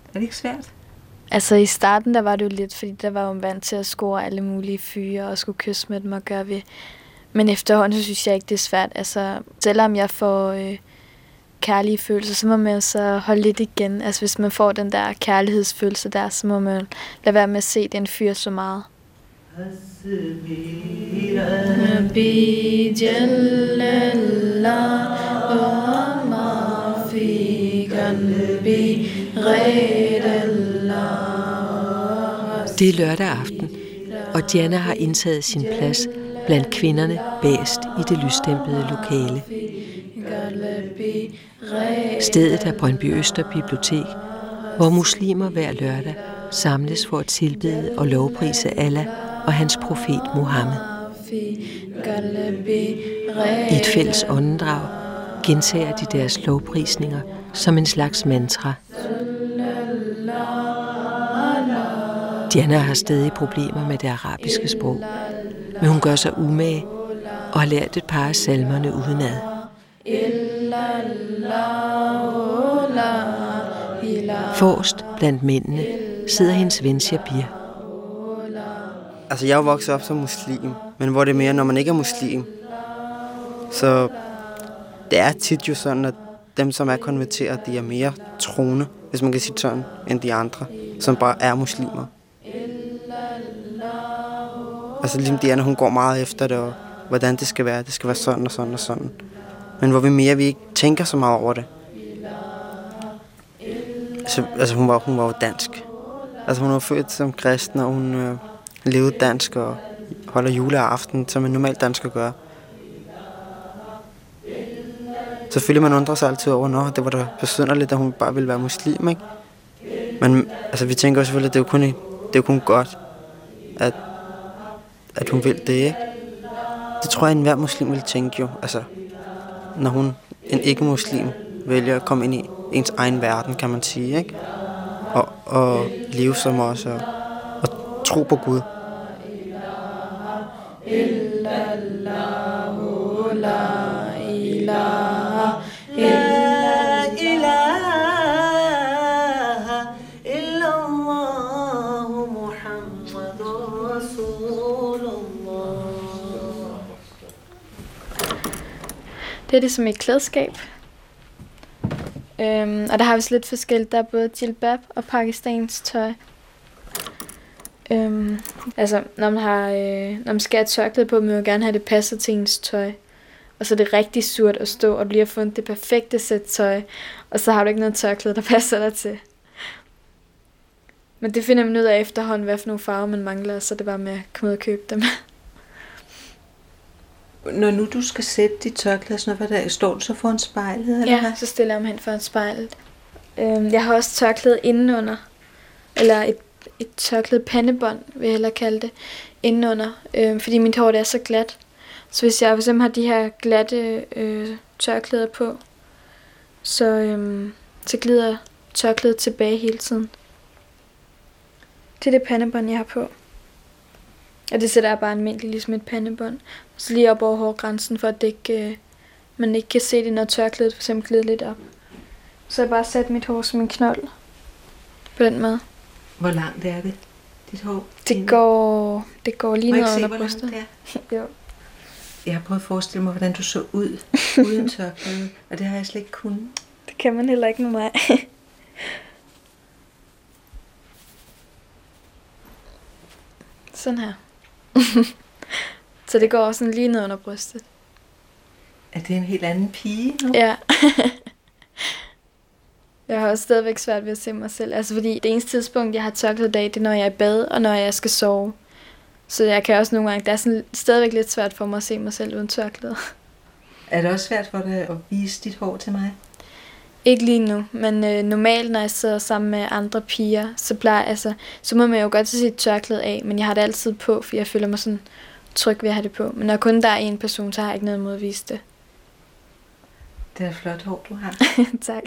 Er det ikke svært? Altså i starten, der var det jo lidt, fordi der var jo vant til at score alle mulige fyre og skulle kysse med dem og gøre ved. Men efterhånden, så synes jeg ikke, det er svært. Altså, selvom jeg får øh, kærlige følelser, så må man så holde lidt igen. Altså, hvis man får den der kærlighedsfølelse der, så må man lade være med at se den fyr så meget. ربي جل الله وما في قلبي غير Det er lørdag aften, og Diana har indtaget sin plads blandt kvinderne bagest i det lysstemplede lokale. Stedet er Brøndby Øster Bibliotek, hvor muslimer hver lørdag samles for at tilbede og lovprise Allah og hans profet Muhammed. I et fælles åndedrag gentager de deres lovprisninger som en slags mantra. Diana har stadig problemer med det arabiske sprog, men hun gør sig umage og har lært et par af salmerne udenad. Forrest blandt mændene sidder hendes ven Shabir. Altså, jeg er vokset op som muslim, men hvor det er mere, når man ikke er muslim, så det er tit jo sådan, at dem, som er konverteret, de er mere troende, hvis man kan sige sådan, end de andre, som bare er muslimer. Altså ligesom Diana, hun går meget efter det, og hvordan det skal være. Det skal være sådan og sådan og sådan. Men hvor vi mere, vi ikke tænker så meget over det. Altså, altså hun, var, hun var jo dansk. Altså hun var født som kristen, og hun øh, levede dansk og holder juleaften, som en normal dansker gør. Selvfølgelig man undrer sig altid over, når det var da besynderligt, at hun bare ville være muslim, ikke? Men altså, vi tænker også selvfølgelig, at det er jo kun, det er jo kun godt, at, at hun vil det, ikke? Det tror jeg, at enhver muslim vil tænke jo. Altså, når hun, en ikke-muslim, vælger at komme ind i ens egen verden, kan man sige, ikke? Og, og leve som os, og, og tro på Gud. Det er det som et klædeskab. Øhm, og der har vi så lidt forskelligt. Der er både jilbab og pakistans tøj. Øhm, altså, når man, har, øh, når man skal have tørklæde på, man vil gerne have det passer til ens tøj. Og så er det rigtig surt at stå og lige have fundet det perfekte sæt tøj. Og så har du ikke noget tørklæde, der <laughs> passer dig til. Men det finder man ud af efterhånden, hvad for nogle farver man mangler, så det er bare med at komme ud og købe dem. <laughs> Når nu du skal sætte dit tørklæde, sådan noget, hvad der, står du så foran spejlet? Eller Ja, hvad? så stiller jeg mig hen foran spejlet. Øhm, jeg har også tørklæde indenunder. Eller et, et tørklæde pandebånd, vil jeg hellere kalde det, indenunder. Øhm, fordi mit hår det er så glat. Så hvis jeg eksempel har de her glatte øh, tørklæder på, så, øhm, så glider tørklædet tilbage hele tiden. Det er det pandebånd, jeg har på. Og det sætter jeg bare almindeligt, ligesom et pandebånd. Så lige op over hårgrænsen, for at det ikke, øh, man ikke kan se det, når tørklædet for eksempel glider lidt op. Så jeg bare sat mit hår som en knold. På den måde. Hvor langt er det, dit hår? Det går, det går lige ned under brystet. Jo. Jeg har prøvet at forestille mig, hvordan du så ud <laughs> uden tørklæde, og det har jeg slet ikke kunnet. Det kan man heller ikke med mig. <laughs> Sådan her. <laughs> så det går også sådan lige ned under brystet. Er det en helt anden pige nu? Ja. <laughs> jeg har også stadigvæk svært ved at se mig selv. Altså fordi det eneste tidspunkt, jeg har tørklæde dag, det er, når jeg er i bad, og når jeg skal sove. Så jeg kan også nogle gange, det er sådan stadigvæk lidt svært for mig at se mig selv uden tørklæde. Er det også svært for dig at vise dit hår til mig? Ikke lige nu, men øh, normalt, når jeg sidder sammen med andre piger, så plejer altså, så må man jo godt tage sit tørklæde af, men jeg har det altid på, for jeg føler mig sådan tryg ved at have det på. Men når kun der er en person, så har jeg ikke noget imod at vise det. Det er flot hår, du har. <laughs> tak.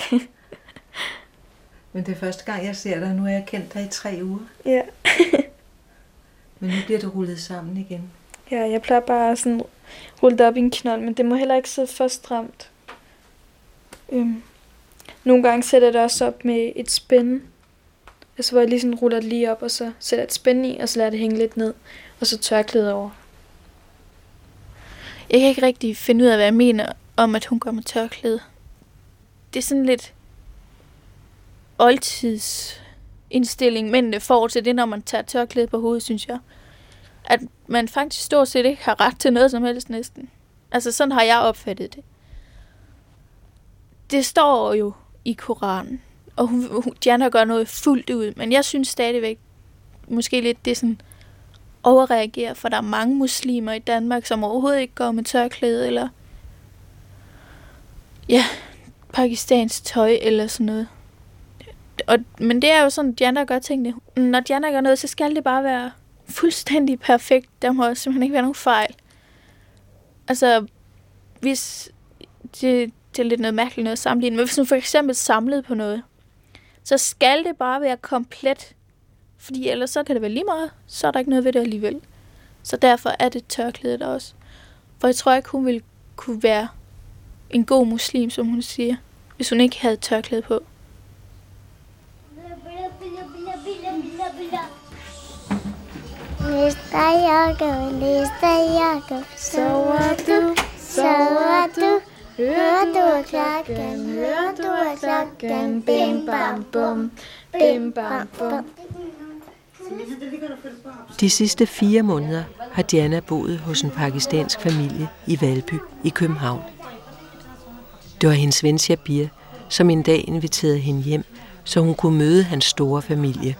Men det er første gang, jeg ser dig. Nu har jeg kendt dig i tre uger. Ja. <laughs> Men nu bliver det rullet sammen igen. Ja, jeg plejer bare sådan rulle det op i en knold, men det må heller ikke sidde for stramt. Øhm. Nogle gange sætter jeg det også op med et spænde. Altså hvor jeg lige sådan ruller det lige op, og så sætter et spænde i, og så lader det hænge lidt ned, og så tørklæder over. Jeg kan ikke rigtig finde ud af, hvad jeg mener om, at hun går med tørklæde. Det er sådan lidt oldtids indstilling, mændene får til det, når man tager tørklæde på hovedet, synes jeg. At man faktisk stort set ikke har ret til noget som helst næsten. Altså sådan har jeg opfattet det. Det står jo i Koranen. Og hun, hun, Diana gør noget fuldt ud, men jeg synes stadigvæk, måske lidt det er sådan overreagerer, for der er mange muslimer i Danmark, som overhovedet ikke går med tørklæde, eller ja, pakistans tøj, eller sådan noget. Og, men det er jo sådan, Diana gør tingene. Når Diana gør noget, så skal det bare være fuldstændig perfekt. Der må simpelthen ikke være nogen fejl. Altså, hvis det, det er lidt noget mærkeligt noget at sammenligne, men hvis hun for eksempel samlede på noget, så skal det bare være komplet. Fordi ellers så kan det være lige meget, så er der ikke noget ved det alligevel. Så derfor er det tørklædet også. For jeg tror ikke, hun ville kunne være en god muslim, som hun siger, hvis hun ikke havde tørklæde på. Mister Jakob, mister Jakob, sover du, sover du. Hører du klokken, hører du klokken, bim bam bum, bim bam bum. De sidste fire måneder har Diana boet hos en pakistansk familie i Valby i København. Det var hendes ven Shabir, som en dag inviterede hende hjem, så hun kunne møde hans store familie.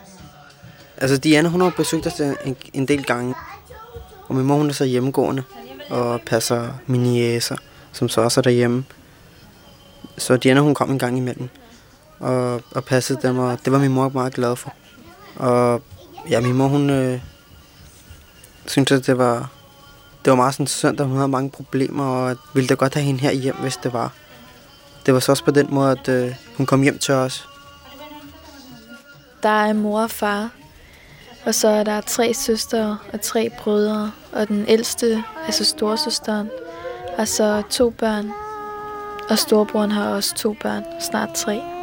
Altså Diana, hun har besøgt os en, en del gange. Og min mor, hun er så hjemmegående og passer mine jæser, som så også er derhjemme. Så Diana, hun kom en gang imellem og, og passede dem, og det var min mor meget glad for. Og ja, min mor, hun øh, synes, at det var, det var meget sådan søndag, hun havde mange problemer, og ville da godt have hende her hjem, hvis det var. Det var så også på den måde, at øh, hun kom hjem til os. Der er mor og far, og så er der tre søstre og tre brødre, og den ældste, altså storsøsteren, har så to børn, og storebroren har også to børn, snart tre.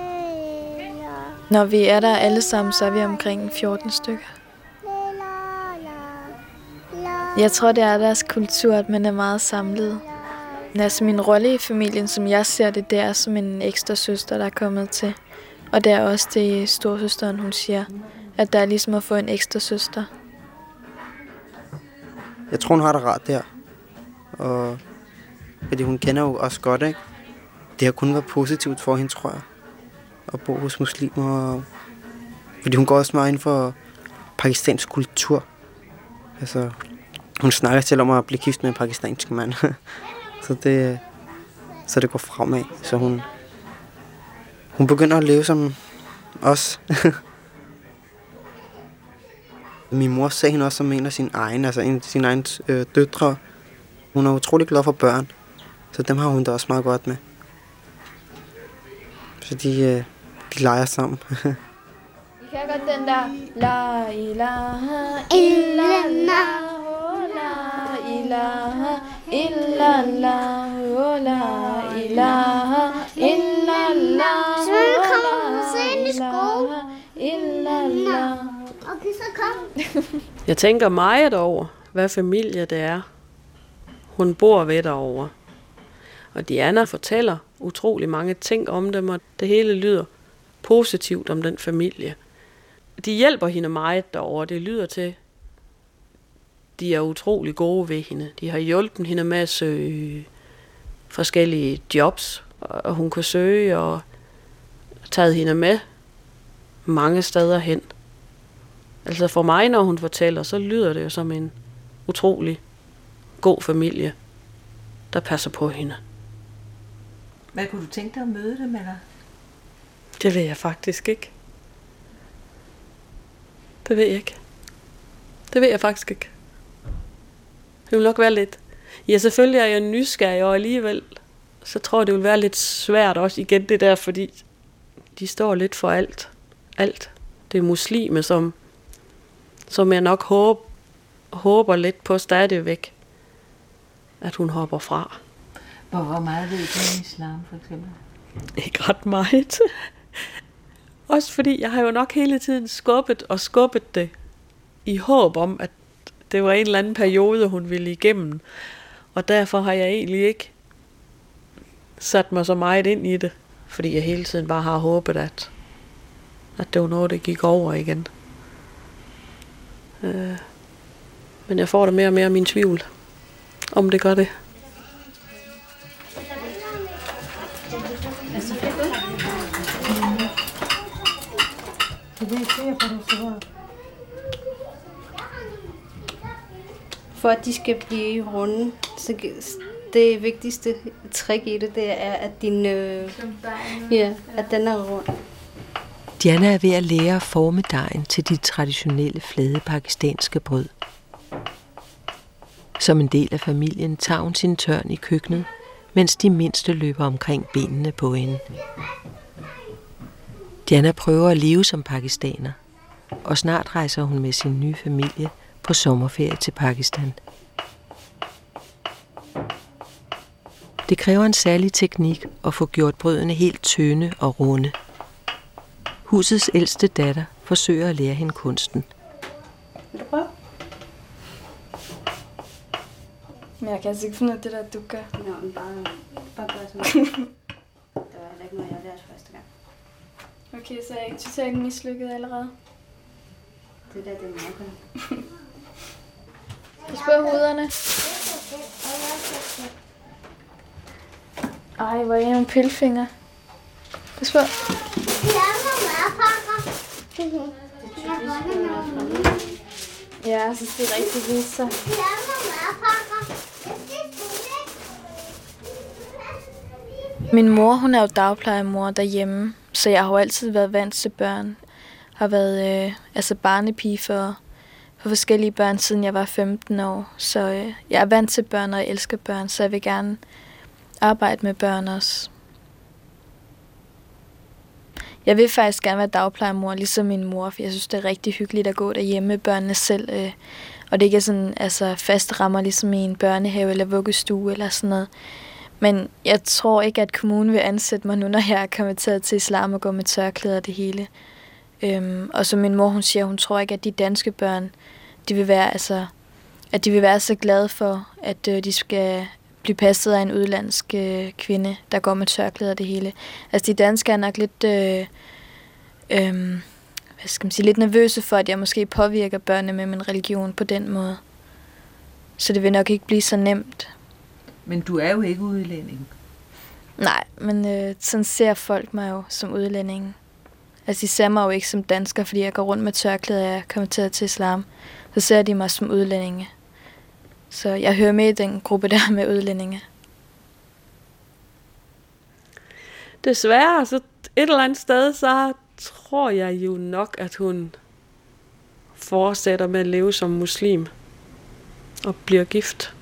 Når vi er der alle sammen, så er vi omkring 14 stykker. Jeg tror, det er deres kultur, at man er meget samlet. Altså min rolle i familien, som jeg ser det, det er som en ekstra søster, der er kommet til. Og det er også det storsøsteren, hun siger, at der er ligesom at få en ekstra søster. Jeg tror, hun har det rart der. Og fordi hun kender jo os godt, ikke? Det har kun været positivt for hende, tror jeg. At bo hos muslimer. Fordi hun går også meget ind for pakistansk kultur. Altså, hun snakker selv om at blive gift med en pakistansk mand. <laughs> så det, så det går fremad. Så hun, hun begynder at leve som os. <laughs> Min mor ser hende også som en af sine egne, altså en af sine egne øh, døtre. Hun er utrolig glad for børn, så dem har hun da også meget godt med. Så de, øh, de leger sammen. <laughs> Vi kan godt den der La ilaha illallah La ilaha illallah La ilaha illallah Så vi kommer sen i skole. illallah Okay, så kom. <laughs> Jeg tænker meget over, hvad familie det er, hun bor ved derovre. Og Diana fortæller utrolig mange ting om dem, og det hele lyder positivt om den familie. De hjælper hende meget derovre. Det lyder til, de er utrolig gode ved hende. De har hjulpet hende med at søge forskellige jobs, og hun kan søge og taget hende med mange steder hen. Altså for mig, når hun fortæller, så lyder det jo som en utrolig god familie, der passer på hende. Hvad kunne du tænke dig at møde dem, eller? Det ved jeg faktisk ikke. Det ved jeg ikke. Det ved jeg faktisk ikke. Det vil nok være lidt... Ja, selvfølgelig er jeg nysgerrig, og alligevel så tror jeg, det vil være lidt svært også igen det der, fordi de står lidt for alt. Alt. Det er muslimer, som, som jeg nok håber, håber lidt på stadigvæk, at hun hopper fra. Hvor, hvor meget ved du om islam, for eksempel? Ikke ret meget. Også fordi jeg har jo nok hele tiden skubbet og skubbet det i håb om, at det var en eller anden periode, hun ville igennem. Og derfor har jeg egentlig ikke sat mig så meget ind i det. Fordi jeg hele tiden bare har håbet, at, at det var noget, der gik over igen. Øh, men jeg får da mere og mere min tvivl, om det gør det. For at de skal blive runde, så det vigtigste trick i det, det er, at din, øh, ja, at den er rund. Diana er ved at lære at forme dejen til de traditionelle flade pakistanske brød. Som en del af familien tager hun sin tørn i køkkenet, mens de mindste løber omkring benene på hende. Diana prøver at leve som pakistaner, og snart rejser hun med sin nye familie på sommerferie til Pakistan. Det kræver en særlig teknik at få gjort brødene helt tynde og runde. Husets ældste datter forsøger at lære hende kunsten. Vil du prøve? Men jeg kan altså ikke finde ud af det der, du gør. Nå, men bare, bare gør sådan <laughs> noget. Det var heller ikke noget, jeg lærte første gang. Okay, så er jeg ikke totalt mislykket allerede. Det der, det er meget godt. Pas på hovederne. Ej, hvor er jeg nogle pillefinger. Pas på. Ja, jeg synes, det er rigtig vist sig. Min mor, hun er jo dagplejemor derhjemme, så jeg har jo altid været vant til børn. Har været øh, altså barnepige for, for forskellige børn, siden jeg var 15 år. Så øh, jeg er vant til børn, og jeg elsker børn, så jeg vil gerne arbejde med børn også. Jeg vil faktisk gerne være dagplejemor, ligesom min mor, for jeg synes, det er rigtig hyggeligt at gå derhjemme med børnene selv. Øh, og det ikke er sådan altså, faste rammer, ligesom i en børnehave eller vuggestue eller sådan noget. Men jeg tror ikke, at kommunen vil ansætte mig nu, når jeg er konverteret til islam og gå med tørklæder og det hele. Øhm, og som min mor hun siger, hun tror ikke, at de danske børn, de vil være, altså, at de vil være så glade for, at øh, de skal blive passet af en udlandsk øh, kvinde, der går med tørklæder og det hele. Altså de danske er nok lidt, øh, øh, hvad skal man sige, lidt nervøse for, at jeg måske påvirker børnene med min religion på den måde. Så det vil nok ikke blive så nemt. Men du er jo ikke udlænding. Nej, men øh, sådan ser folk mig jo som udlænding. Altså, de ser mig jo ikke som dansker, fordi jeg går rundt med tørklæder, og jeg kommer til til islam. Så ser de mig som udlændinge. Så jeg hører med i den gruppe der med udlændinge. Desværre, så et eller andet sted, så tror jeg jo nok, at hun fortsætter med at leve som muslim. Og bliver gift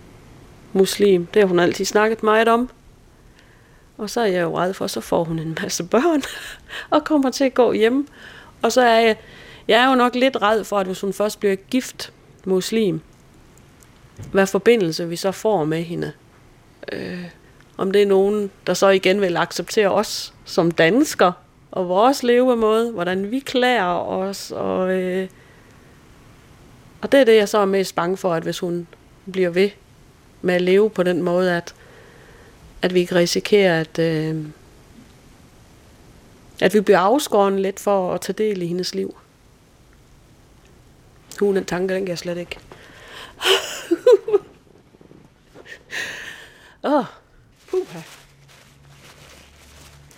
muslim. Det har hun altid snakket meget om. Og så er jeg jo ret for, så får hun en masse børn, <laughs> og kommer til at gå hjem. Og så er jeg, jeg er jo nok lidt red for, at hvis hun først bliver gift muslim, hvad forbindelse vi så får med hende. Øh, om det er nogen, der så igen vil acceptere os som dansker, og vores levemåde, hvordan vi klæder os, og, øh, og det er det, jeg så er mest bange for, at hvis hun bliver ved med at leve på den måde, at, at vi ikke risikerer, at, øh, at vi bliver afskåret lidt for at tage del i hendes liv. Hun den tanke, den kan jeg slet ikke. <laughs> Åh, oh, puha.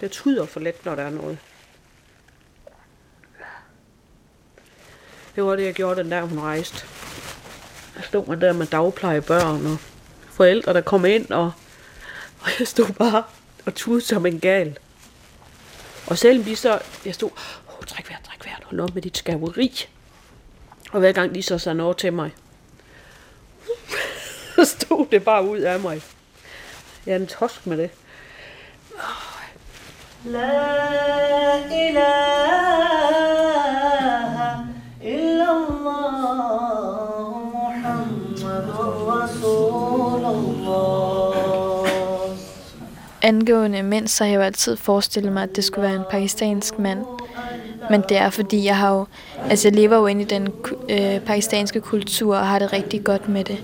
Det tyder for let, når der er noget. Det var det, jeg gjorde den der, hun rejste. Jeg stod man der med dagplejebørn og forældre, der kom ind, og, og jeg stod bare og tudede som en gal. Og selvom de så, jeg stod, oh, træk vejret, træk vejret, hold op med dit skaveri. Og hver gang de så sagde noget til mig, <laughs> så stod det bare ud af mig. Jeg er en tosk med det. La ilaha Angående mænd, så har jeg jo altid forestillet mig, at det skulle være en pakistansk mand. Men det er fordi, jeg har jo, altså jeg lever jo inde i den øh, pakistanske kultur og har det rigtig godt med det.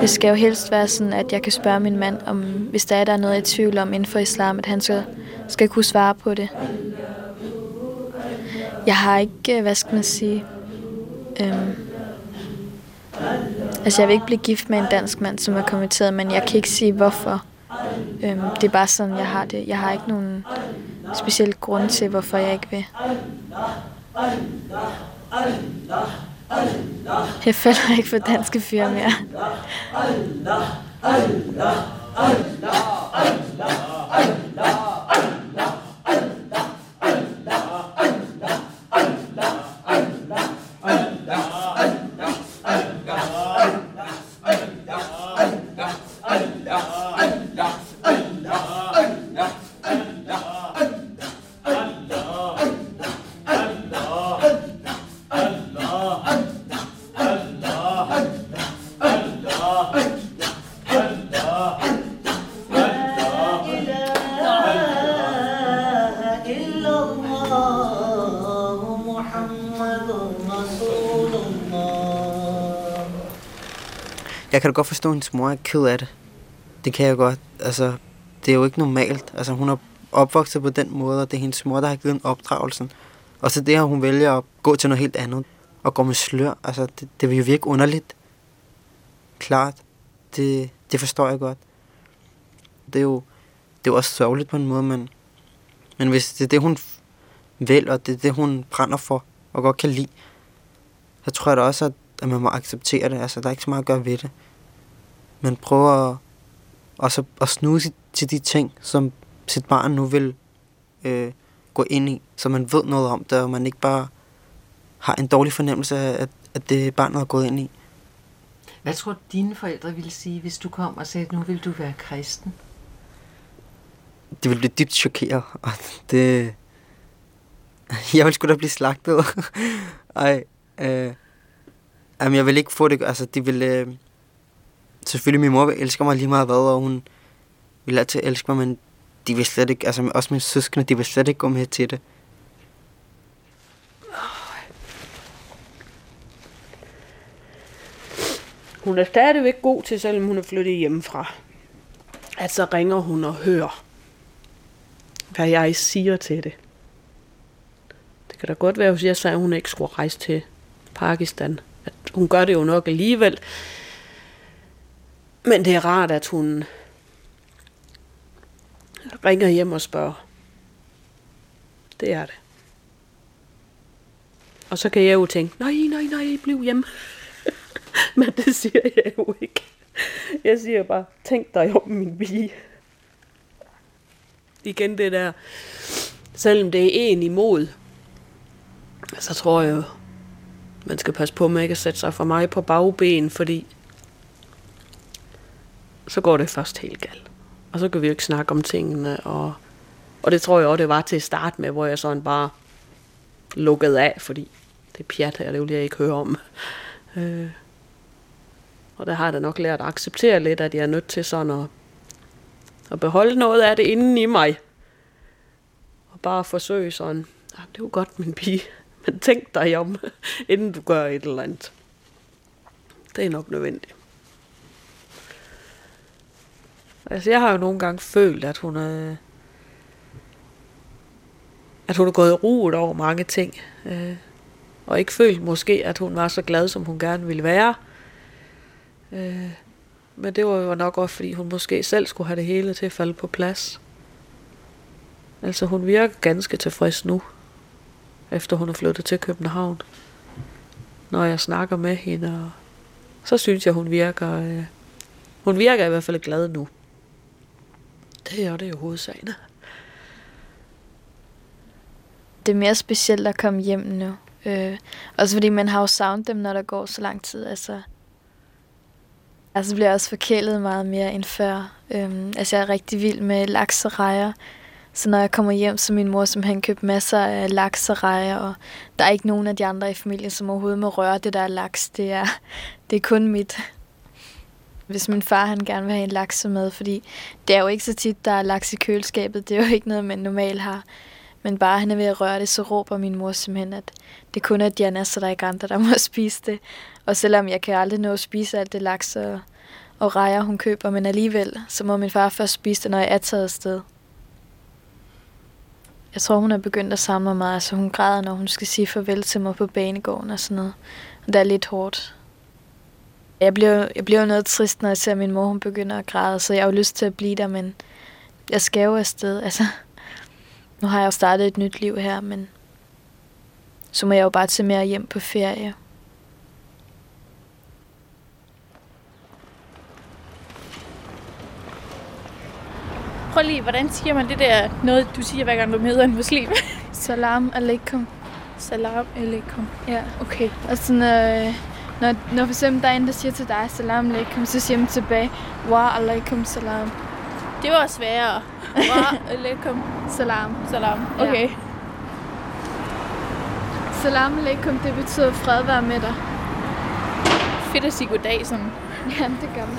Det skal jo helst være sådan, at jeg kan spørge min mand, om hvis der er, der er noget i tvivl om inden for islam, at han skal, skal kunne svare på det. Jeg har ikke, øh, hvad skal man sige, øhm, Altså, jeg vil ikke blive gift med en dansk mand, som er kommenteret, men jeg kan ikke sige, hvorfor. Øhm, det er bare sådan, jeg har det. Jeg har ikke nogen speciel grund til, hvorfor jeg ikke vil. Jeg falder ikke for danske fyre mere. Allah, Allah, Allah, Allah, Allah. Kan du godt forstå, at hendes mor er ked af det. Det kan jeg godt. Altså, det er jo ikke normalt. Altså, hun er opvokset på den måde, og det er hendes mor, der har givet en opdragelsen. Og så det her, hun vælger at gå til noget helt andet. Og gå med slør. Altså, det, det vil jo virke underligt. Klart. Det, det forstår jeg godt. Det er jo, det er jo også sørgeligt på en måde, men, men hvis det er det, hun vil, og det er det, hun brænder for, og godt kan lide, så tror jeg da også, at, at man må acceptere det. Altså, der er ikke så meget at gøre ved det. Men prøv at, også at snuse til de ting, som sit barn nu vil øh, gå ind i, så man ved noget om det, og man ikke bare har en dårlig fornemmelse af, at, at det barnet har gået ind i. Hvad tror dine forældre ville sige, hvis du kom og sagde, at nu vil du være kristen? De vil blive dybt chokeret, <laughs> og det... Jeg vil sgu da blive slagtet. <laughs> Ej, øh, jamen jeg vil ikke få det, altså de vil... Øh, selvfølgelig min mor elsker mig lige meget hvad, og hun vil altid elske mig, men de vil slet ikke, altså også mine søskende, de vil slet ikke gå med til det. Hun er stadigvæk god til, selvom hun er flyttet hjemmefra. At så ringer hun og hører, hvad jeg siger til det. Det kan da godt være, hvis jeg sagde, at hun ikke skulle rejse til Pakistan. At hun gør det jo nok alligevel. Men det er rart, at hun ringer hjem og spørger. Det er det. Og så kan jeg jo tænke, nej, nej, nej, bliv hjemme. <laughs> Men det siger jeg jo ikke. Jeg siger bare, tænk dig om min pige. Igen det der, selvom det er en imod, så tror jeg jo, man skal passe på med ikke at sætte sig for mig på bagben, fordi så går det først helt galt. Og så kan vi jo ikke snakke om tingene, og, og det tror jeg også, det var til at starte med, hvor jeg sådan bare lukkede af, fordi det er pjat her, det vil jeg ikke høre om. Øh, og der har jeg da nok lært at acceptere lidt, at jeg er nødt til sådan at, at beholde noget af det inden i mig. Og bare forsøge sådan, ah, det er jo godt min pige, men tænk dig om, <laughs> inden du gør et eller andet. Det er nok nødvendigt. Altså, jeg har jo nogle gange følt, at hun er, at hun er gået i roet over mange ting. Øh, og ikke følt måske, at hun var så glad, som hun gerne ville være. Øh, men det var jo nok også, fordi hun måske selv skulle have det hele til at falde på plads. Altså, hun virker ganske tilfreds nu, efter hun er flyttet til København. Når jeg snakker med hende, og så synes jeg, hun virker, øh, hun virker i hvert fald glad nu. Det er det er jo hovedsagen. Det er mere specielt at komme hjem nu. Øh, også fordi man har jo savnet dem, når der går så lang tid. Altså, altså bliver jeg også forkælet meget mere end før. Øh, altså jeg er rigtig vild med laks og rejer. Så når jeg kommer hjem, så min mor simpelthen købt masser af laks og rejer, og der er ikke nogen af de andre i familien, som overhovedet må røre det der laks. Det er, det er kun mit. Hvis min far han gerne vil have en laksemad, fordi det er jo ikke så tit, der er laks i køleskabet. Det er jo ikke noget, man normalt har. Men bare han er ved at røre det, så råber min mor simpelthen, at det kun er Diana, så der er ikke andre, der må <laughs> spise det. Og selvom jeg kan aldrig nå at spise alt det laks og, og rejer, hun køber, men alligevel, så må min far først spise det, når jeg er taget afsted. Jeg tror, hun er begyndt at samle mig. Altså, hun græder, når hun skal sige farvel til mig på banegården og sådan noget. Og det er lidt hårdt. Jeg bliver, jeg bliver noget trist, når jeg ser min mor, hun begynder at græde, så jeg har jo lyst til at blive der, men jeg skal jo afsted. <laughs> Altså, nu har jeg jo startet et nyt liv her, men så må jeg jo bare tage mere hjem på ferie. Prøv lige, hvordan siger man det der noget, du siger hver gang du møder en muslim? Salam alaikum. Salam alaikum. Ja. Okay. Og sådan, øh, når, når for eksempel der er en, der siger til dig, salam alaikum, så siger man tilbage, wa alaikum salam. Det var sværere. Wa alaikum. Salam. Salam. Okay. Ja. Salam alaikum, det betyder fred være med dig. Fedt at sige goddag sådan. Ja, det gør man.